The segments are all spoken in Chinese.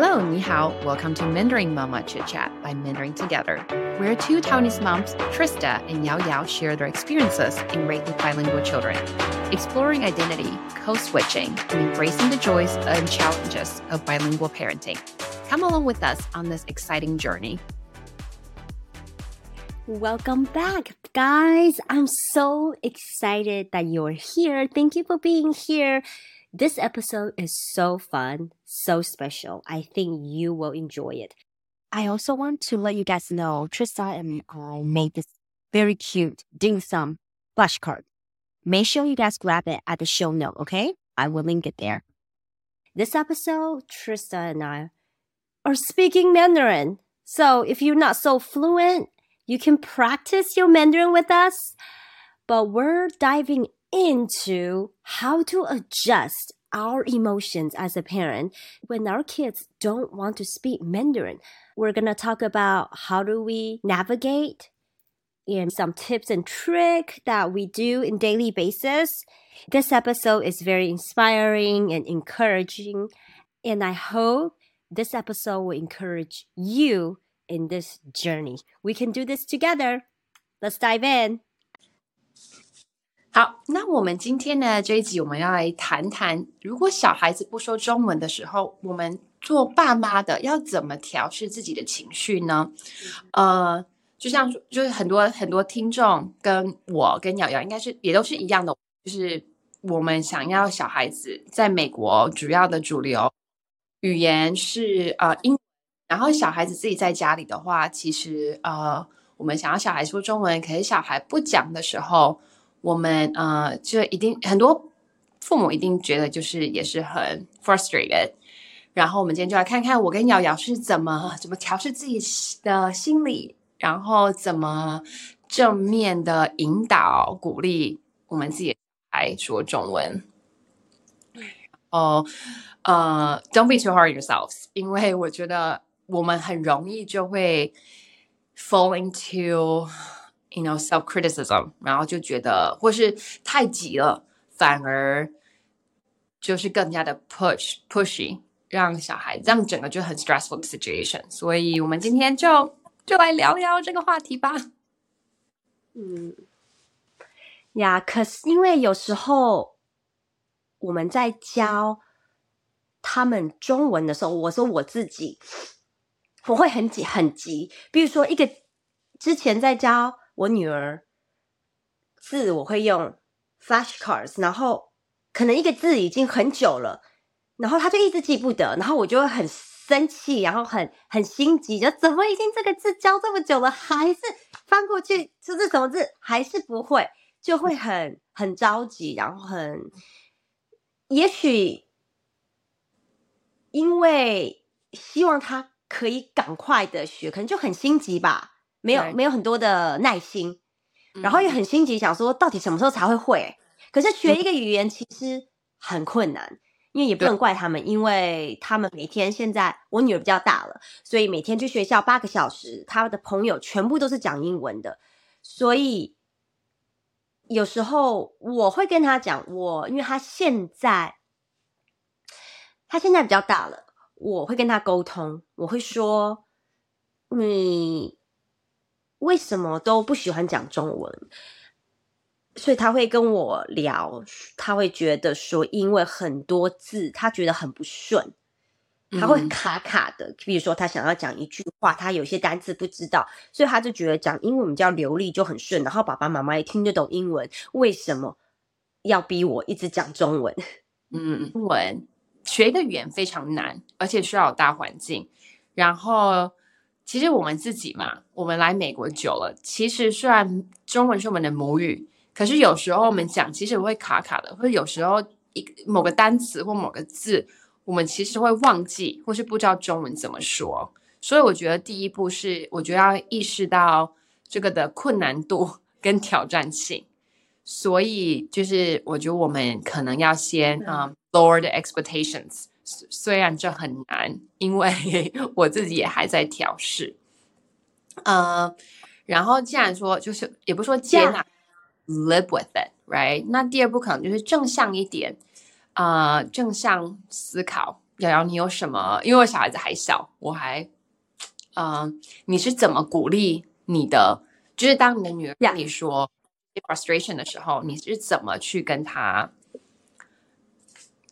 Hello, 你好. Welcome to Mandarin Mama Chit Chat by Mandarin Together, where two Taiwanese moms, Trista and Yao Yao, share their experiences in raising bilingual children, exploring identity, code switching, and embracing the joys and challenges of bilingual parenting. Come along with us on this exciting journey. Welcome back, guys. I'm so excited that you're here. Thank you for being here. This episode is so fun, so special. I think you will enjoy it. I also want to let you guys know Trista and I made this very cute dim sum flashcard. Make sure you guys grab it at the show note, okay? I will link it there. This episode, Trista and I are speaking Mandarin. So if you're not so fluent, you can practice your Mandarin with us. But we're diving into how to adjust our emotions as a parent when our kids don't want to speak Mandarin. We're going to talk about how do we navigate and some tips and trick that we do in daily basis. This episode is very inspiring and encouraging and I hope this episode will encourage you in this journey. We can do this together. Let's dive in. 好，那我们今天呢这一集我们要来谈谈，如果小孩子不说中文的时候，我们做爸妈的要怎么调试自己的情绪呢？呃，就像就是很多很多听众跟我跟瑶瑶应该是也都是一样的，就是我们想要小孩子在美国主要的主流语言是呃英，然后小孩子自己在家里的话，其实呃我们想要小孩说中文，可是小孩不讲的时候。我们呃，就一定很多父母一定觉得就是也是很 frustrated。然后我们今天就来看看我跟瑶瑶是怎么怎么调试自己的心理，然后怎么正面的引导鼓励我们自己来说中文。哦，呃，Don't be too hard yourselves，因为我觉得我们很容易就会 fall into。You know self criticism，然后就觉得或是太急了，反而就是更加的 push pushy，让小孩让整个就很 stressful 的 situation。所以我们今天就就来聊聊这个话题吧。嗯，呀，可是因为有时候我们在教他们中文的时候，我说我自己我会很急很急，比如说一个之前在教。我女儿字我会用 flashcards，然后可能一个字已经很久了，然后她就一直记不得，然后我就会很生气，然后很很心急，就怎么已经这个字教这么久了，还是翻过去这是什么字，还是不会，就会很很着急，然后很也许因为希望他可以赶快的学，可能就很心急吧。没有没有很多的耐心，然后又很心急，想说到底什么时候才会会？可是学一个语言其实很困难，因为也不能怪他们，因为他们每天现在我女儿比较大了，所以每天去学校八个小时，她的朋友全部都是讲英文的，所以有时候我会跟她讲，我因为她现在她现在比较大了，我会跟她沟通，我会说你。为什么都不喜欢讲中文？所以他会跟我聊，他会觉得说，因为很多字他觉得很不顺，他会卡卡的。比如说，他想要讲一句话，他有些单词不知道，所以他就觉得讲英文比较流利就很顺。然后爸爸妈妈也听得懂英文，为什么要逼我一直讲中文？嗯，中文学一个语言非常难，而且需要有大环境，然后。其实我们自己嘛，我们来美国久了，其实虽然中文是我们的母语，可是有时候我们讲其实会卡卡的，或者有时候一某个单词或某个字，我们其实会忘记，或是不知道中文怎么说。所以我觉得第一步是，我觉得要意识到这个的困难度 跟挑战性。所以就是我觉得我们可能要先啊，lower the expectations。虽然这很难，因为 我自己也还在调试。呃，然后既然说就是也不说接纳，live with it，right？那第二步可能就是正向一点，呃，正向思考，瑶瑶，你有什么？因为我小孩子还小，我还，嗯、你是怎么鼓励你的？就是当你的女儿跟你说 frustration 的时候，你是怎么去跟她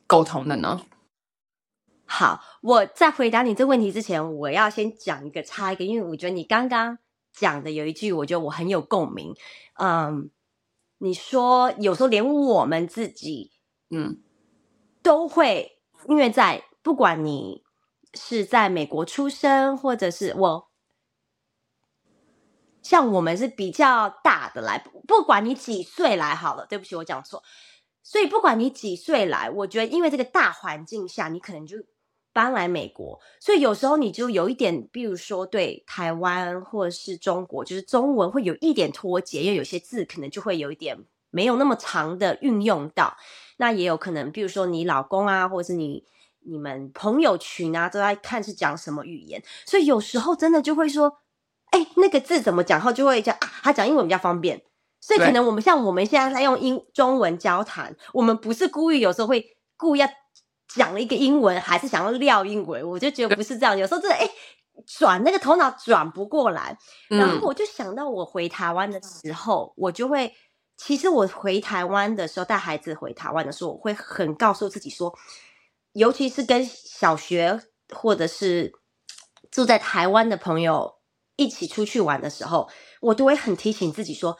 沟通的呢？好，我在回答你这问题之前，我要先讲一个插一个，因为我觉得你刚刚讲的有一句，我觉得我很有共鸣。嗯，你说有时候连我们自己嗯都会，因为在不管你是在美国出生，或者是我，像我们是比较大的来，不不管你几岁来好了，对不起，我讲错。所以不管你几岁来，我觉得因为这个大环境下，你可能就搬来美国，所以有时候你就有一点，比如说对台湾或者是中国，就是中文会有一点脱节，因为有些字可能就会有一点没有那么长的运用到。那也有可能，比如说你老公啊，或者是你你们朋友群啊，都在看是讲什么语言，所以有时候真的就会说，哎，那个字怎么讲？然后就会讲啊，他讲英文比较方便。所以可能我们像我们现在在用英中文交谈，我们不是故意，有时候会故意要讲了一个英文，还是想要撂英文，我就觉得不是这样。有时候真的哎，转那个头脑转不过来，然嗯后我就想到我回台湾的时候，我就会，其实我回台湾的时候，带孩子回台湾的时候，我会很告诉自己说，尤其是跟小学或者是住在台湾的朋友一起出去玩的时候，我都会很提醒自己说。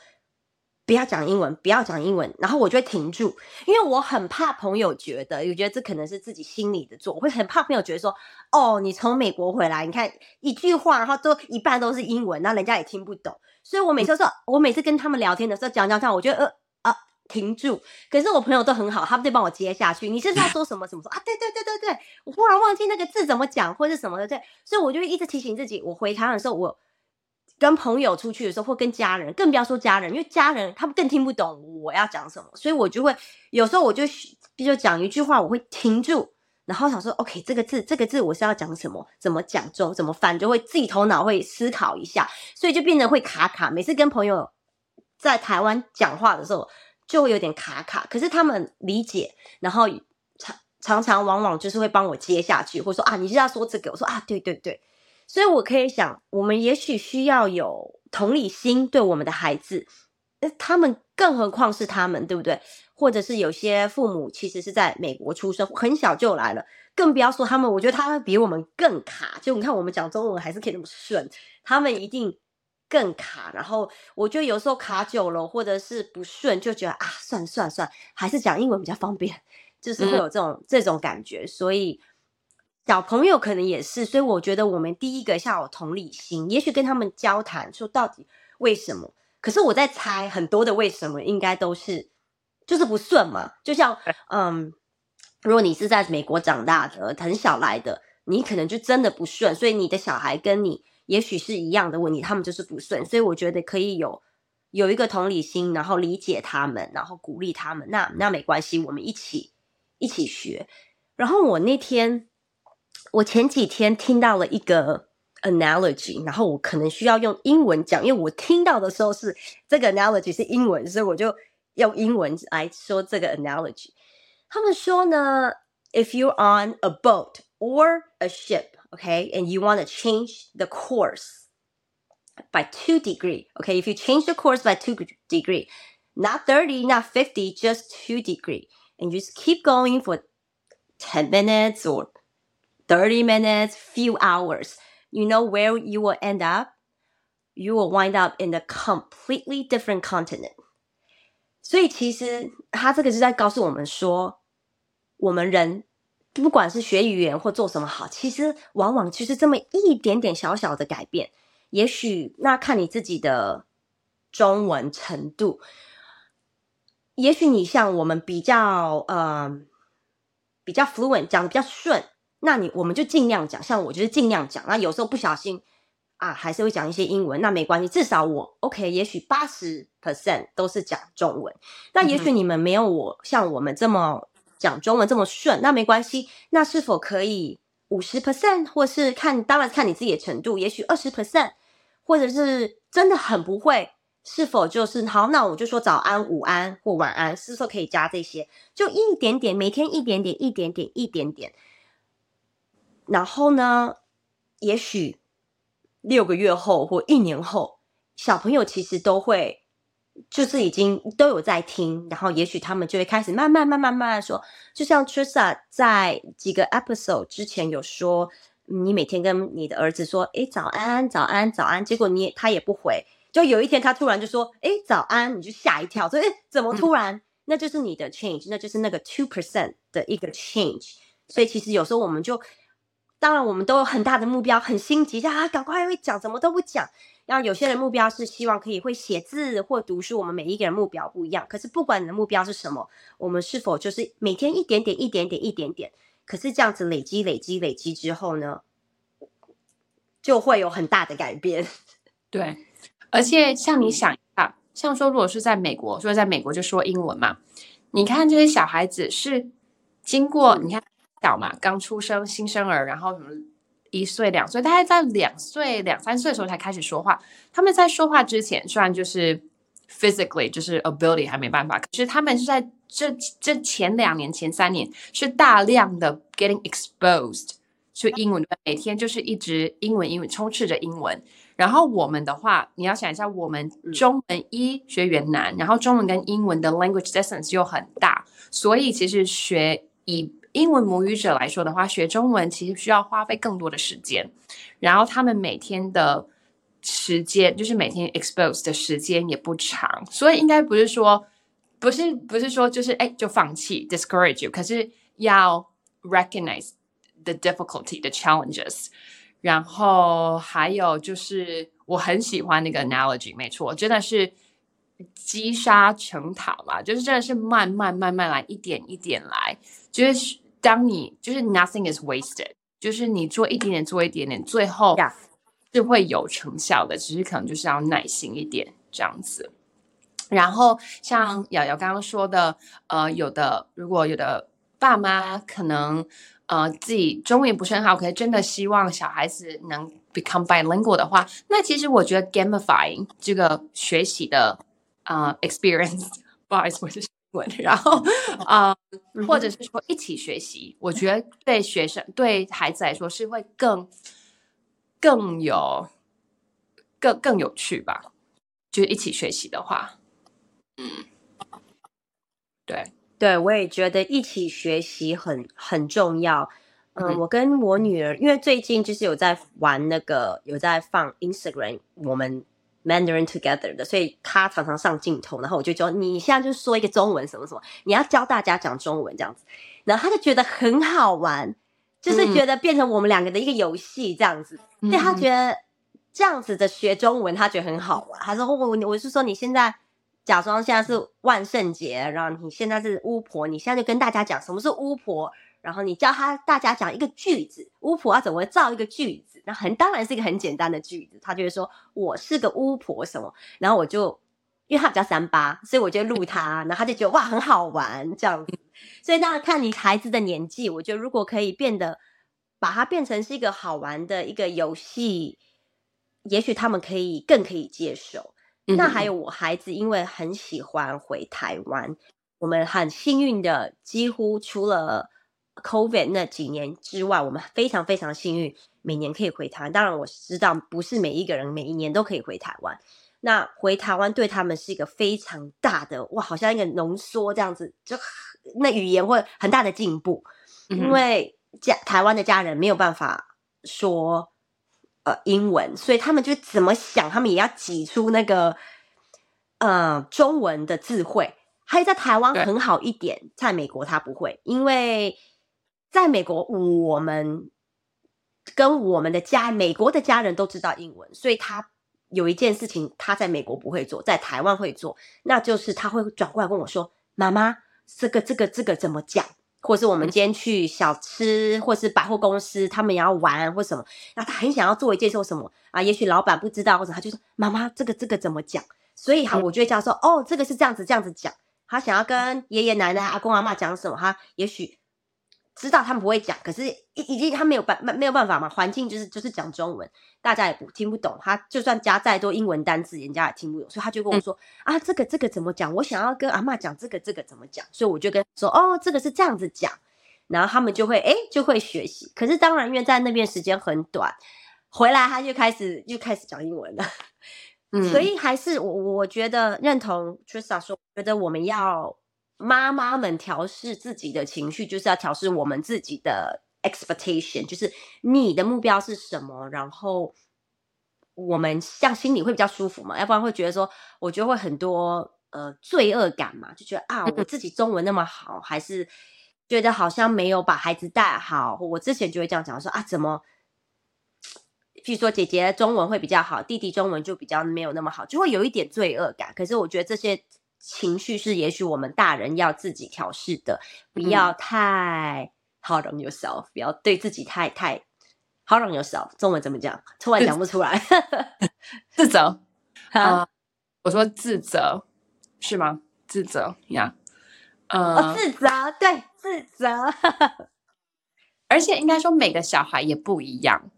不要讲英文，不要讲英文，然后我就会停住，因为我很怕朋友觉得，我觉得这可能是自己心里的做，我会很怕朋友觉得说，哦，你从美国回来，你看一句话，然后都一半都是英文，那人家也听不懂。所以我每次说，我每次跟他们聊天的时候讲讲讲，我觉得呃啊停住。可是我朋友都很好，他们就帮我接下去。你是不是要说什么什么说啊？对对对对对，我忽然忘记那个字怎么讲或者什么的，对。所以我就一直提醒自己，我回台湾的时候，我跟朋友出去的时候，或跟家人，更不要说家人，因为家人他们更听不懂我要讲什么，所以我就会有时候我就就讲一句话，我会停住。然后想说，OK，这个字，这个字我是要讲什么？怎么讲中？怎么翻？就会自己头脑会思考一下，所以就变得会卡卡。每次跟朋友在台湾讲话的时候，就会有点卡卡。可是他们理解，然后常常常往往就是会帮我接下去，或者说啊，你是要说这个？我说啊，对对对。所以我可以想，我们也许需要有同理心对我们的孩子，呃他们更何况是他们，对不对？或者是有些父母其实是在美国出生，很小就来了，更不要说他们。我觉得他们比我们更卡。就你看，我们讲中文还是可以那么顺，他们一定更卡。然后我觉得有时候卡久了，或者是不顺，就觉得啊，算了算了算了，还是讲英文比较方便，就是会有这种、这种感觉。所以小朋友可能也是，所以我觉得我们第一个要有同理心，也许跟他们交谈，说到底为什么。可是我在猜，很多的为什么应该都是就是不顺嘛。就像嗯，如果你是在美国长大的，很小来的，你可能就真的不顺，所以你的小孩跟你也许是一样的问题，他们就是不顺。所以我觉得可以有有一个同理心，然后理解他们，然后鼓励他们。那那没关系，我们一起一起学。然后我那天，我前几天听到了一个 analogy，然后我可能需要用英文讲，因为我听到的时候是这个 analogy 是英文，所以我就用英文来说这个 analogy。他们说呢，if you're on a boat or a ship, okay, and you want to change the course by two degree, okay, if you change the course by two degree, not 30, not 50, just two degree, and you just keep going for 10 minutes or Thirty minutes, few hours, you know where you will end up? You will wind up in a completely different continent. 所以其实他这个是在告诉我们说，我们人不管是学语言或做什么好，其实往往就是这么一点点小小的改变。也许那看你自己的中文程度，也许你像我们比较呃比较 fluent 讲的比较顺，那你我们就尽量讲。像我就是尽量讲，那有时候不小心啊，还是会讲一些英文，那没关系，至少我 OK，也许八十 percent 都是讲中文。那也许你们没有我像我们这么讲中文这么顺，那没关系。那是否可以五十 percent，或是看当然看你自己的程度，也许二十 percent，或者是真的很不会，是否就是好？那我就说早安、午安或晚安，是否可以加这些？就一点点，每天一点点，一点点，一点点。然后呢，也许六个月后或一年后，小朋友其实都会就是已经都有在听，然后也许他们就会开始慢慢慢慢慢慢说，就像 Trisa 在几个 episode 之前有说，你每天跟你的儿子说，诶，早安，早安，早安，结果你他也不回，就有一天他突然就说，哎，早安，你就吓一跳，说，哎，怎么突然？那就是你的 change，那就是那个 two percent 的一个 change。所以其实有时候我们就，当然我们都有很大的目标，很心急，啊，赶快会讲，怎么都不讲。然后有些人目标是希望可以会写字或读书，我们每一个人目标不一样。可是不管你的目标是什么，我们是否就是每天一点点、一点点、一点点，可是这样子累积、累积、累积之后呢，就会有很大的改变。对，而且像你想一下，像说如果是在美国，说在美国就说英文嘛，你看这些小孩子是经过你看。小嘛，刚出生新生儿，然后什么一岁两岁，大概在两岁两三岁的时候才开始说话。他们在说话之前，虽然就是 physically 就是 ability 还没办法，可是他们是在这这前两年前三年是大量的 getting exposed 就英文，每天就是一直英文英文充斥着英文。然后我们的话，你要想一下，我们中文一学员难，然后中文跟英文的 language distance 又很大，所以其实学以英文母语者来说的话，学中文其实需要花费更多的时间，然后他们每天的时间就是每天 expose 的时间也不长，所以应该不是说不是不是说就是哎就放弃 discourage you，可是要 recognize the difficulty the challenges，然后还有就是我很喜欢那个 analogy，没错，真的是积沙成塔嘛，就是真的是慢慢慢慢来，一点一点来，就是。当你就是 nothing is wasted，就是你做一点点，做一点点，最后是会有成效的。只是可能就是要耐心一点这样子。然后像瑶瑶刚刚说的，呃，有的如果有的爸妈可能呃自己中文不是很好，可是真的希望小孩子能 become bilingual 的话，那其实我觉得 gamifying 这个学习的啊 experience，不好意思，我是。然后啊，或者是说一起学习，我觉得对学生、对孩子来说是会更更有更更有趣吧。就是一起学习的话，嗯，对对，我也觉得一起学习很很重要。嗯，我跟我女儿，因为最近就是有在玩那个，有在放 Instagram，我们。Mandarin together 的，所以他常常上镜头，然后我就教你现在就说一个中文什么什么，你要教大家讲中文这样子，然后他就觉得很好玩，就是觉得变成我们两个的一个游戏这样子，所以他觉得这样子的学中文他觉得很好玩。他说我我是说你现在假装现在是万圣节，然后你现在是巫婆，你现在就跟大家讲什么是巫婆。然后你教他大家讲一个句子，巫婆要怎么造一个句子？那很当然是一个很简单的句子。他就会说我是个巫婆什么，然后我就因为他比较三八，所以我就录他，然后他就觉得哇很好玩这样子。所以当然看你孩子的年纪，我觉得如果可以变得把它变成是一个好玩的一个游戏，也许他们可以更可以接受。那还有我孩子，因为很喜欢回台湾，我们很幸运的，几乎除了 COVID 那几年之外，我们非常非常幸运，每年可以回台湾。当然，我知道不是每一个人每一年都可以回台湾。那回台湾对他们是一个非常大的哇，好像一个浓缩这样子，就那语言会很大的进步。因为家台湾的家人没有办法说呃英文，所以他们就怎么想，他们也要挤出那个呃中文的智慧。还有在台湾很好一点，在美国他不会，因为。在美国，我们跟我们的家美国的家人都知道英文，所以他有一件事情他在美国不会做，在台湾会做，那就是他会转过来问我说：“妈妈，这个这个这个怎么讲？”或是我们今天去小吃，或是百货公司，他们也要玩或什么，那他很想要做一件说什么啊？也许老板不知道，或者他就说：“妈妈，这个这个怎么讲？”所以哈，我就会叫说：“哦，这个是这样子这样子讲。”他想要跟爷爷奶奶、阿公阿妈讲什么，他也许。知道他们不会讲，可是已已经他没有办没没有办法嘛，环境就是就是讲中文，大家也不听不懂。他就算加再多英文单词，人家也听不懂。所以他就跟我说啊，这个这个怎么讲？我想要跟阿妈讲这个这个怎么讲？所以我就跟说哦，这个是这样子讲。然后他们就会哎就会学习。可是当然，因为在那边时间很短，回来他就开始就开始讲英文了。嗯，所以还是我我觉得认同 Trista 说，觉得我们要妈妈们调试自己的情绪，就是要调试我们自己的 expectation，就是你的目标是什么，然后我们这样心里会比较舒服嘛，要不然会觉得说，我觉得会很多呃罪恶感嘛，就觉得啊，我自己中文那么好，还是觉得好像没有把孩子带好。我之前就会这样讲说啊，怎么？譬如说，姐姐中文会比较好，弟弟中文就比较没有那么好，就会有一点罪恶感。可是我觉得这些情绪是，也许我们大人要自己调试的，不要太 hard on yourself，不要对自己太太 hard on yourself。中文怎么讲？突然讲不出来。自责啊？我说自责是吗？自责呀？呃，自责，对，自责。而且应该说，每个小孩也不一样。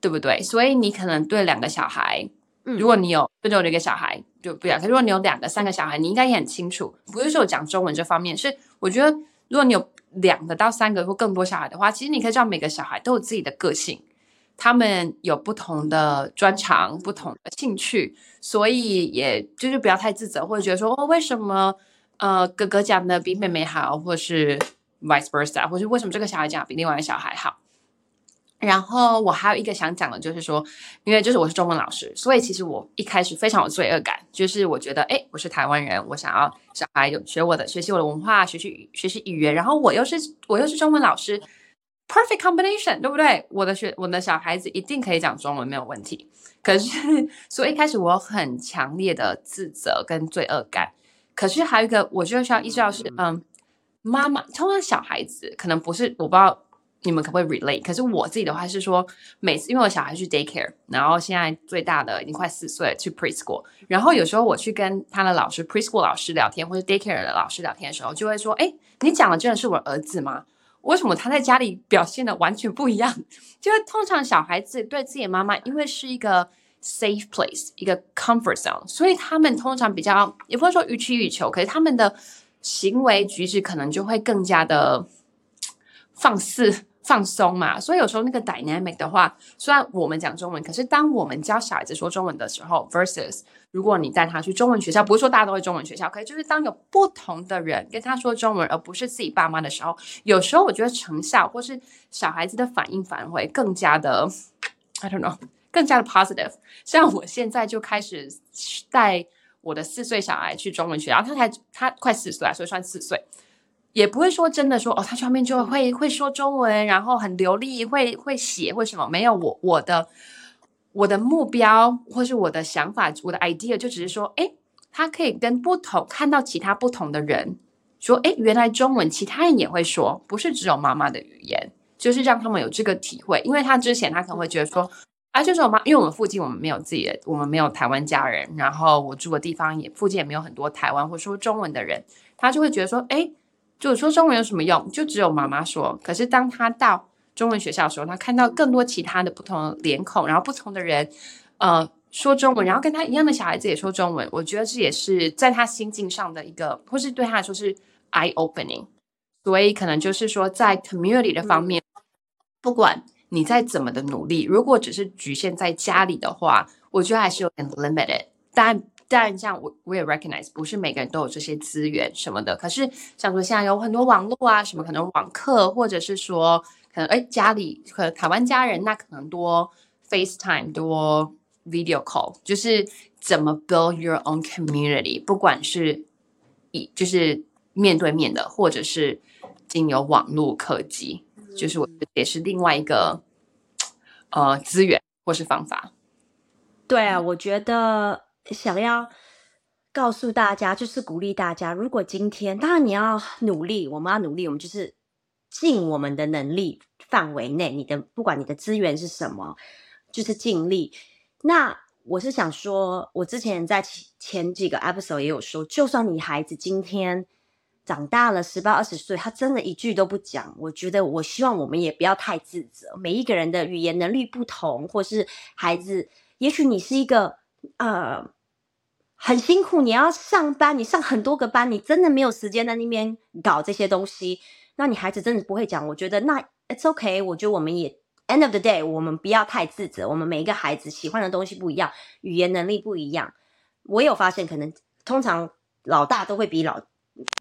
对不对？所以你可能对两个小孩，如果你有就有一个小孩就不一样。可如果你有两个、三个小孩，你应该也很清楚。不是说讲中文这方面，是我觉得如果你有两个到三个或更多小孩的话，其实你可以知道每个小孩都有自己的个性，他们有不同的专长、不同的兴趣，所以也就是不要太自责，或者觉得说哦，为什么呃哥哥讲的比妹妹好，或是 vice versa，或是为什么这个小孩讲比另外一个小孩好？然后我还有一个想讲的，就是说，因为就是我是中文老师，所以其实我一开始非常有罪恶感，就是我觉得，哎，我是台湾人，我想要小孩有学我的，学习我的文化，学习学习语言，然后我又是我又是中文老师，perfect combination，对不对？我的学我的小孩子一定可以讲中文，没有问题。可是，所以一开始我很强烈的自责跟罪恶感。可是还有一个，我就需要意识到是，嗯，妈妈，通常小孩子可能不是，我不知道。你们可不可以 relate？可是我自己的话是说，每次因为我小孩去 daycare，然后现在最大的已经快四岁了去 preschool，然后有时候我去跟他的老师 preschool 老师聊天，或者 daycare 的老师聊天的时候，就会说：“哎，你讲的真的是我儿子吗？为什么他在家里表现的完全不一样？”就是通常小孩子对自己的妈妈，因为是一个 safe place，一个 comfort zone，所以他们通常比较也不能说予取予求，可是他们的行为举止可能就会更加的放肆。放松嘛，所以有时候那个 dynamic 的话，虽然我们讲中文，可是当我们教小孩子说中文的时候，versus 如果你带他去中文学校，不是说大家都会中文学校，可以就是当有不同的人跟他说中文，而不是自己爸妈的时候，有时候我觉得成效或是小孩子的反应反而会更加的，I don't know，更加的 positive。像我现在就开始带我的四岁小孩去中文学校，他才他快四岁啊，所以算四岁。也不会说真的说哦，他上面就会会说中文，然后很流利，会会写，或什么没有我我的我的目标或是我的想法，我的 idea 就只是说，哎，他可以跟不同看到其他不同的人说，哎，原来中文其他人也会说，不是只有妈妈的语言，就是让他们有这个体会。因为他之前他可能会觉得说，啊，就是我妈，因为我们附近我们没有自己的，我们没有台湾家人，然后我住的地方也附近也没有很多台湾或说中文的人，他就会觉得说，哎。就说中文有什么用？就只有妈妈说。可是当他到中文学校的时候，他看到更多其他的不同的脸孔，然后不同的人，呃，说中文，然后跟他一样的小孩子也说中文。我觉得这也是在他心境上的一个，或是对他来说是 eye opening。所以可能就是说，在 community 的方面，不管你再怎么的努力，如果只是局限在家里的话，我觉得还是有点 limited。但但像我我也 recognize，不是每个人都有这些资源什么的。可是像说现在有很多网络啊，什么可能网课，或者是说可能哎家里可能台湾家人，那可能多 FaceTime 多 Video Call，就是怎么 build your own community，不管是以就是面对面的，或者是经由网络科技，就是我也是另外一个呃资源或是方法。对啊，我觉得。想要告诉大家，就是鼓励大家。如果今天，当然你要努力，我们要努力，我们就是尽我们的能力范围内，你的不管你的资源是什么，就是尽力。那我是想说，我之前在前几个 episode 也有说，就算你孩子今天长大了十八二十岁，他真的一句都不讲，我觉得我希望我们也不要太自责。每一个人的语言能力不同，或是孩子，也许你是一个。呃，很辛苦，你要上班，你上很多个班，你真的没有时间在那边搞这些东西。那你孩子真的不会讲，我觉得那 it's okay。我觉得我们也 end of the day，我们不要太自责。我们每一个孩子喜欢的东西不一样，语言能力不一样。我有发现，可能通常老大都会比老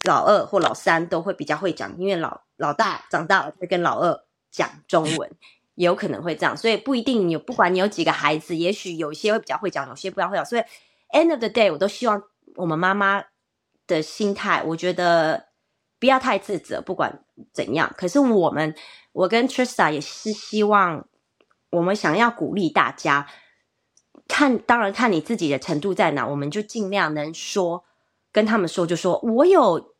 老二或老三都会比较会讲，因为老老大长大了会跟老二讲中文，有可能会这样。所以不一定有，不管你有几个孩子，也许有一些会比较会讲，有些不要会讲。所以 end of the day，我都希望我们妈妈的心态，我觉得不要太自责，不管怎样。可是我们，我跟 Trista 也是希望，我们想要鼓励大家。看，当然看你自己的程度在哪，我们就尽量能说，跟他们说，就说我有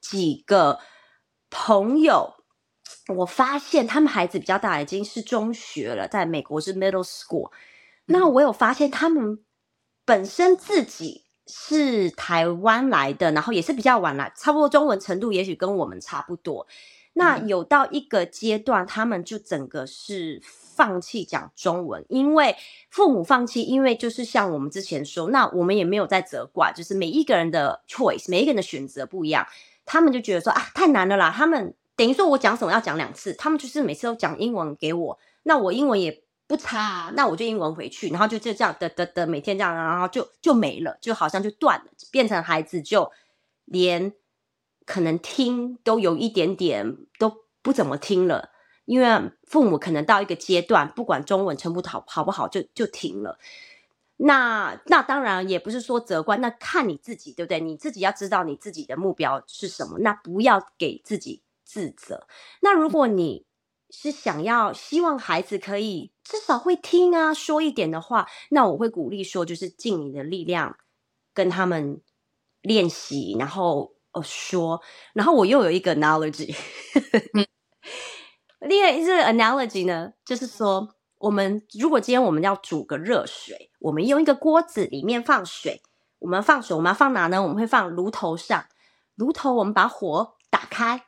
几个朋友，我发现他们孩子比较大，已经是中学了，在美国是 middle school。那我有发现他们本身自己是台湾来的，然后也是比较晚来，差不多中文程度也许跟我们差不多。那有到一个阶段，他们就整个是。放弃讲中文，因为父母放弃，因为就是像我们之前说，那我们也没有在责怪，就是每一个人的 choice，每一个人的选择不一样，他们就觉得说啊，太难了啦。他们等于说我讲什么要讲两次，他们就是每次都讲英文给我，那我英文也不差，那我就英文回去，然后就就这样的的的每天这样，然后就就没了，就好像就断了，变成孩子就连可能听都有一点点都不怎么听了。因为父母可能到一个阶段，不管中文程度好好不好，就就停了。那那当然也不是说责怪，那看你自己，对不对？你自己要知道你自己的目标是什么，那不要给自己自责。那如果你是想要希望孩子可以至少会听啊，说一点的话，那我会鼓励说，就是尽你的力量跟他们练习，然后哦说，然后我又有一个 analogy。另外一个 analogy 呢，就是说，我们如果今天我们要煮个热水，我们用一个锅子里面放水，我们放水，我们要放哪呢？我们会放炉头上，炉头我们把火打开，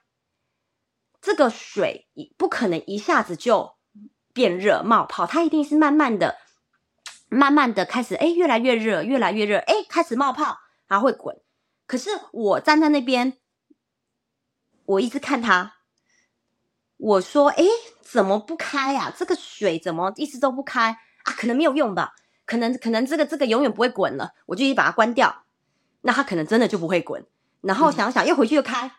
这个水不可能一下子就变热冒泡，它一定是慢慢的、慢慢的开始，哎，越来越热，越来越热，哎，开始冒泡，它会滚。可是我站在那边，我一直看它。我说：“哎，怎么不开呀？这个水怎么一直都不开啊？可能没有用吧？可能可能这个这个永远不会滚了。我就一把它关掉，那它可能真的就不会滚。然后想想又回去又开，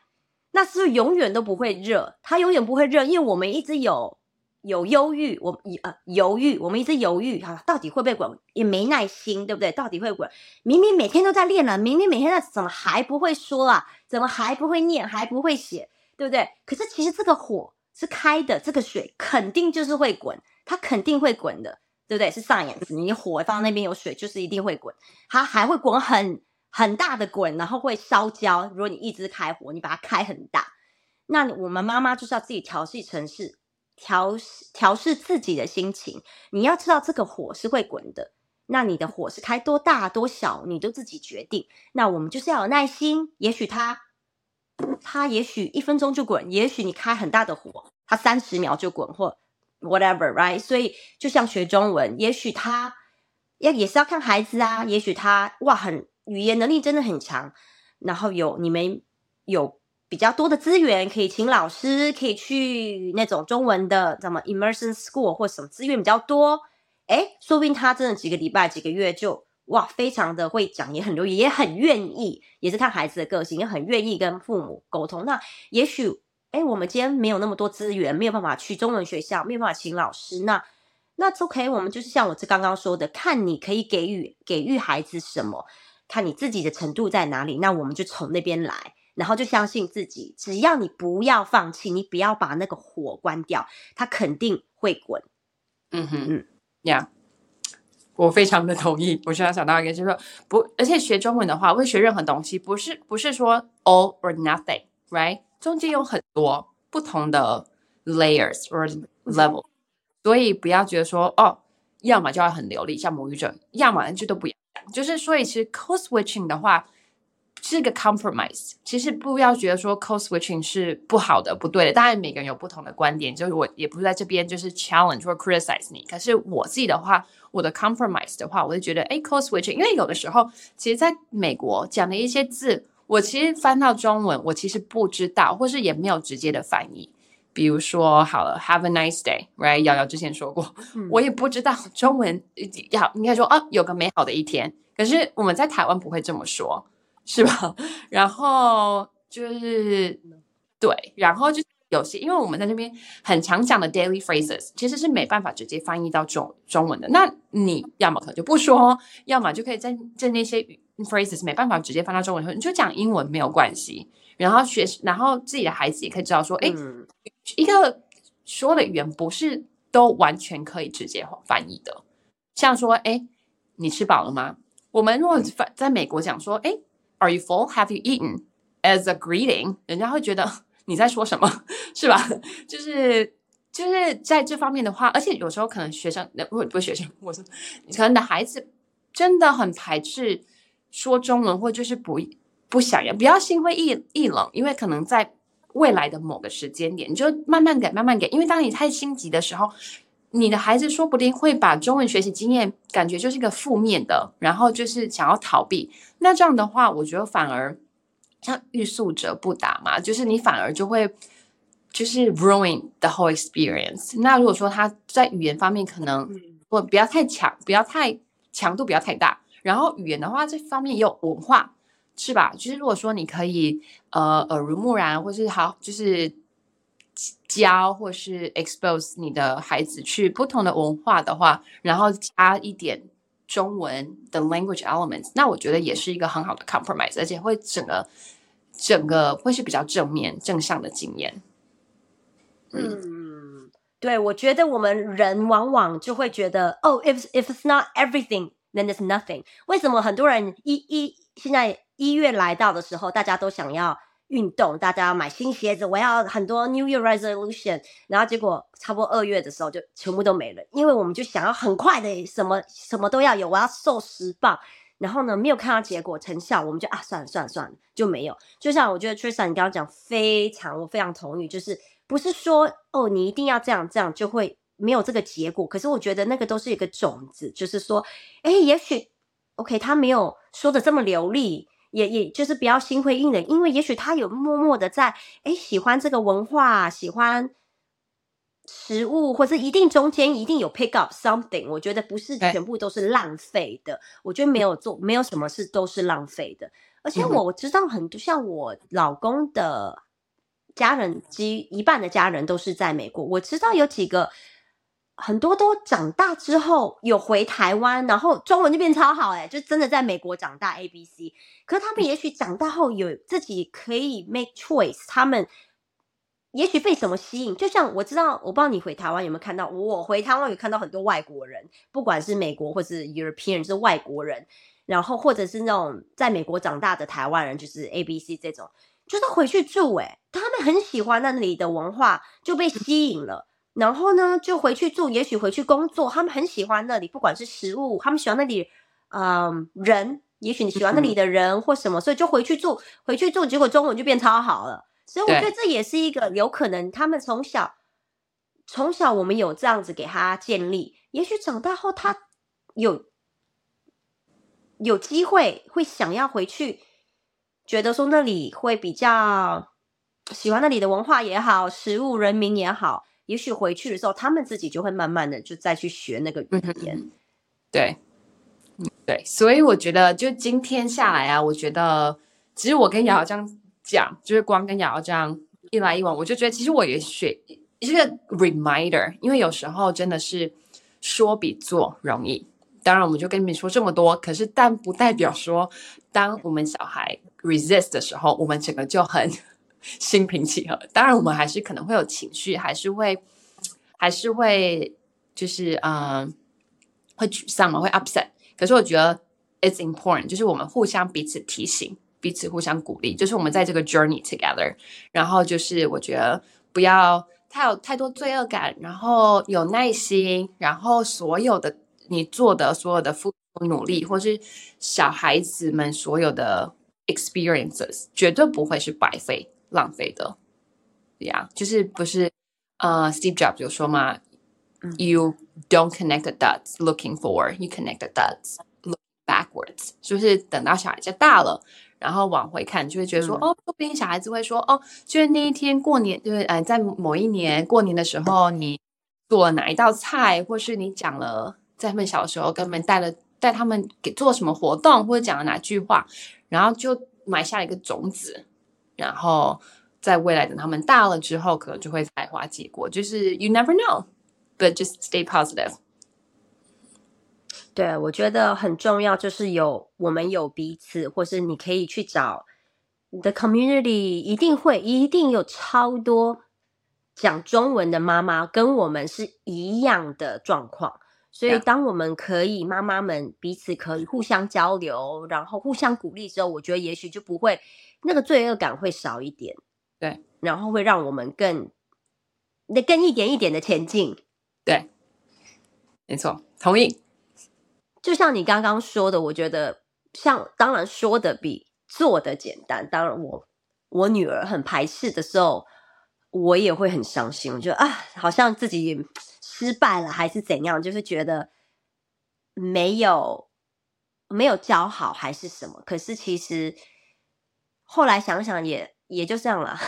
那是不是永远都不会热？它永远不会热，因为我们一直有有忧郁，我呃犹豫，我们一直犹豫哈，到底会不会滚？也没耐心，对不对？到底会滚？明明每天都在练了，明明每天在怎么还不会说啊？怎么还不会念？还不会写，对不对？可是其实这个火。”是开的，这个水肯定就是会滚，它肯定会滚的，对不对？是 science，你火放那边有水，就是一定会滚，它还会滚很很大的滚，然后会烧焦。如果你一直开火，你把它开很大，那我们妈妈就是要自己调戏城市调试调试自己的心情。你要知道这个火是会滚的，那你的火是开多大多小，你都自己决定。那我们就是要有耐心，也许它。它也许一分钟就滚，也许你开很大的火，它三十秒就滚，或 whatever，right？所以就像学中文，也许他要也是要看孩子啊，也许他哇很语言能力真的很强，然后有你们有比较多的资源，可以请老师，可以去那种中文的什么 immersion school 或什么资源比较多，哎，说不定他真的几个礼拜、几个月就。哇，非常的会讲，也很留意，也很愿意，也是看孩子的个性，也很愿意跟父母沟通。那也许，哎，我们今天没有那么多资源，没有办法去中文学校，没有办法请老师。那那 OK，我们就是像我这刚刚说的，看你可以给予给予孩子什么，看你自己的程度在哪里，那我们就从那边来，然后就相信自己，只要你不要放弃，你不要把那个火关掉，它肯定会滚。嗯哼嗯，呀。我非常的同意。我现在想到一个，就是说不，而且学中文的话，会学任何东西，不是不是说 all or nothing，right？中间有很多不同的 layers or level，所以不要觉得说哦，要么就要很流利，像母语者，要么就都不要讲。就是所以，其实 code switching 的话是个 compromise。其实不要觉得说 code switching 是不好的、不对的。当然，每个人有不同的观点，就是我也不是在这边就是 challenge 或 criticize 你。可是我自己的话。我的 compromise 的话，我就觉得，哎，code switching，因为有的时候，其实在美国讲的一些字，我其实翻到中文，我其实不知道，或是也没有直接的翻译。比如说，好了，Have a nice day，right？瑶瑶之前说过，我也不知道中文要应该说啊，有个美好的一天。可是我们在台湾不会这么说，是吧？然后就是对，然后就有些，因为我们在这边很常讲的 daily phrases，其实是没办法直接翻译到中中文的。那你要么可能就不说，要么就可以在在那些 phrases 没办法直接翻到中文后，你就讲英文没有关系。然后学，然后自己的孩子也可以知道说，哎，一个说的语言不是都完全可以直接翻译的。像说，哎，你吃饱了吗？我们如果在在美国讲说，哎，Are you full? Have you eaten? As a greeting，人家会觉得你在说什么，是吧？就是就是在这方面的话，而且有时候可能学生，不不学生，我是可能的孩子真的很排斥说中文，或就是不。不想要，不要心灰意意冷，因为可能在未来的某个时间点，你就慢慢给，慢慢给。因为当你太心急的时候，你的孩子说不定会把中文学习经验感觉就是一个负面的，然后就是想要逃避。那这样的话，我觉得反而像欲速则不达嘛，就是你反而就会就是 ruin the whole experience。那如果说他在语言方面可能不不要太强，不要太强度不要太大，然后语言的话这方面也有文化。是吧？就是如果说你可以呃耳濡目染，或是好就是教或是 expose 你的孩子去不同的文化的话，然后加一点中文的 language elements，那我觉得也是一个很好的 compromise，而且会整个整个会是比较正面正向的经验。嗯，对，我觉得我们人往往就会觉得，哦，if if it's not everything, then it's nothing。为什么很多人一一现在？一月来到的时候，大家都想要运动，大家要买新鞋子，我要很多 New Year resolution，然后结果差不多二月的时候就全部都没了，因为我们就想要很快的什么什么都要有，我要瘦十磅，然后呢没有看到结果成效，我们就啊算了算了算了就没有。就像我觉得 Tristan 你刚刚讲非常我非常同意，就是不是说哦你一定要这样这样就会没有这个结果，可是我觉得那个都是一个种子，就是说哎也许 OK 他没有说的这么流利。也也就是不要心灰意冷，因为也许他有默默的在哎喜欢这个文化，喜欢食物，或者一定中间一定有 pick up something。我觉得不是全部都是浪费的，我觉得没有做没有什么事都是浪费的。而且我知道很多像我老公的家人，几一半的家人都是在美国，我知道有几个。很多都长大之后有回台湾，然后中文就变超好哎，就真的在美国长大 A B C。可是他们也许长大后有自己可以 make choice，他们也许被什么吸引。就像我知道，我不知道你回台湾有没有看到，我回台湾有看到很多外国人，不管是美国或是 European 是外国人，然后或者是那种在美国长大的台湾人，就是 A B C 这种，就是回去住哎，他们很喜欢那里的文化，就被吸引了。然后呢，就回去住，也许回去工作，他们很喜欢那里，不管是食物，他们喜欢那里，嗯，人，也许你喜欢那里的人或什么，所以就回去住，回去住，结果中文就变超好了。所以我觉得这也是一个有可能，他们从小，从小我们有这样子给他建立，也许长大后他有有机会会想要回去，觉得说那里会比较喜欢那里的文化也好，食物、人民也好。也许回去的时候，他们自己就会慢慢的就再去学那个语言。对，对，所以我觉得就今天下来啊，我觉得其实我跟瑶瑶这样讲，就是光跟瑶瑶这样一来一往，我就觉得其实我也学一个 reminder，因为有时候真的是说比做容易。当然，我们就跟你们说这么多，可是但不代表说，当我们小孩 resist 的时候，我们整个就很。心平气和，当然我们还是可能会有情绪，还是会，还是会，就是嗯，会沮丧嘛，会 upset。可是我觉得 it's important，就是我们互相彼此提醒，彼此互相鼓励，就是我们在这个 journey together。然后就是我觉得不要太有太多罪恶感，然后有耐心，然后所有的你做的所有的付出努力，或是小孩子们所有的 experiences，绝对不会是白费。浪费的，对呀，就是不是呃，Steve Jobs 有说嘛，You don't connect the dots looking forward, you connect the dots looking backwards。就是等到小孩子大了，然后往回看，就会觉得说，嗯。哦，说不定小孩子会说，哦，就是那一天过年，就是呃，在某一年过年的时候，你做了哪一道菜，或是你讲了在他们小时候跟他们带了带他们给做什么活动，或者讲了哪句话，然后就埋下了一个种子，然后在未来等他们大了之后，可能就会开花结果。就是 you never know，but just stay positive。对，我觉得很重要，就是有我们有彼此，或是你可以去找你的 community，一定会一定有超多讲中文的妈妈跟我们是一样的状况。所以.当我们可以妈妈们彼此可以互相交流，然后互相鼓励之后，我觉得也许就不会那个罪恶感会少一点。对，然后会让我们更那更一点一点的前进。对，没错，同意。就像你刚刚说的，我觉得像当然说的比做的简单。当然我，我女儿很排斥的时候，我也会很伤心。我觉得啊，好像自己失败了，还是怎样，就是觉得没有没有教好，还是什么。可是其实后来想想也，也就这样了。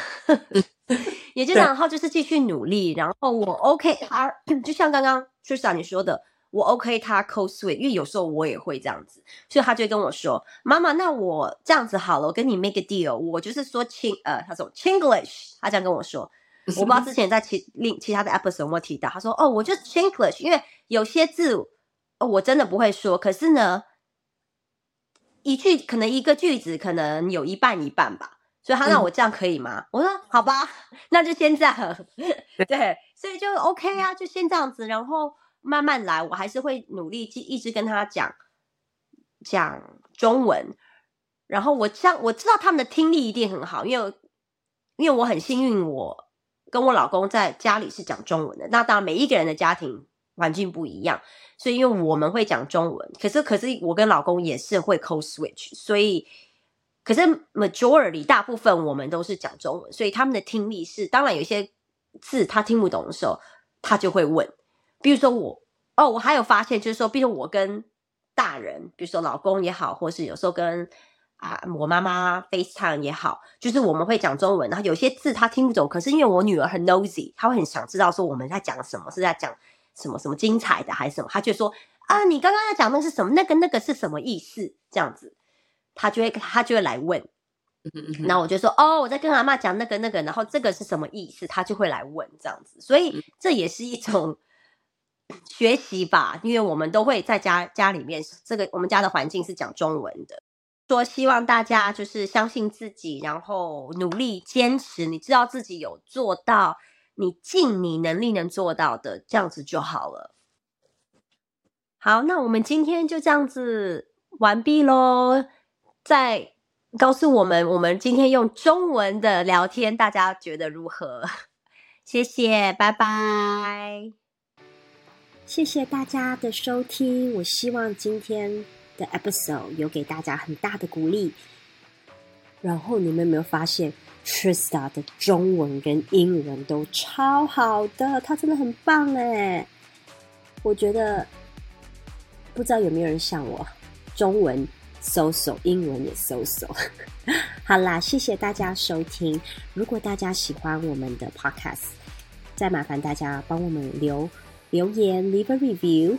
也 就这样，然后就是继续努力，然后我 OK 他，就像刚刚 Trisha 你说的，我 OK 他 code switch，因为有时候我也会这样子，所以他就会跟我说：“妈妈，那我这样子好了，我跟你 make a deal，我就是说清呃，他说 Chinglish，他这样跟我说，我不知道之前在其另其他的 episode 有没有提到，他说哦，我就 Chinglish，因为有些字、哦、我真的不会说，可是呢，一句可能一个句子可能有一半一半吧。”所以他让我这样可以吗？我说好吧，那就先这样。对，所以就 OK 啊，就先这样子，然后慢慢来。我还是会努力，去一直跟他讲讲中文。然后我这样我知道他们的听力一定很好，因为因为我很幸运，我跟我老公在家里是讲中文的。那当然每一个人的家庭环境不一样，所以因为我们会讲中文，可是可是我跟老公也是会 code switch，所以。可是 majority 大部分我们都是讲中文，所以他们的听力是当然有一些字他听不懂的时候，他就会问。比如说我哦，我还有发现就是说，比如我跟大人，比如说老公也好，或是有时候跟啊我妈妈 FaceTime 也好，就是我们会讲中文，然后有些字她听不懂，可是因为我女儿很 nosy，她会很想知道说我们在讲什么，是在讲什么什么精彩的还是什么，她就说啊，你刚刚要讲那是什么？那个那个是什么意思？这样子。他就会他就会来问，然后我就说哦，我在跟阿妈讲那个那个，然后这个是什么意思？他就会来问这样子，所以这也是一种学习吧，因为我们都会在家家里面，这个我们家的环境是讲中文的，说希望大家就是相信自己，然后努力坚持，你知道自己有做到，你尽你能力能做到的，这样子就好了。好，那我们今天就这样子完毕喽。再告诉我们，我们今天用中文的聊天，大家觉得如何？谢谢，拜拜。谢谢大家的收听，我希望今天的 episode 有给大家很大的鼓励。然后你们有没有发现，Trista 的中文跟英文都超好的，她真的很棒哎！我觉得不知道有没有人像我，中文。搜索英文也搜索，好啦，谢谢大家收听。如果大家喜欢我们的 podcast，再麻烦大家帮我们留留言，leave a review。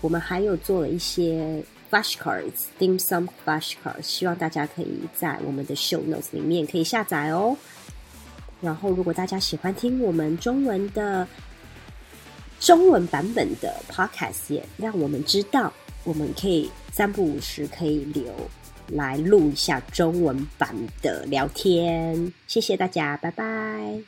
我们还有做了一些 flashcards，dim sum flashcards，希望大家可以在我们的 show notes 里面可以下载哦。然后，如果大家喜欢听我们中文的中文版本的 podcast，也让我们知道。我们可以三不五时可以留来录一下中文版的聊天，谢谢大家，拜拜。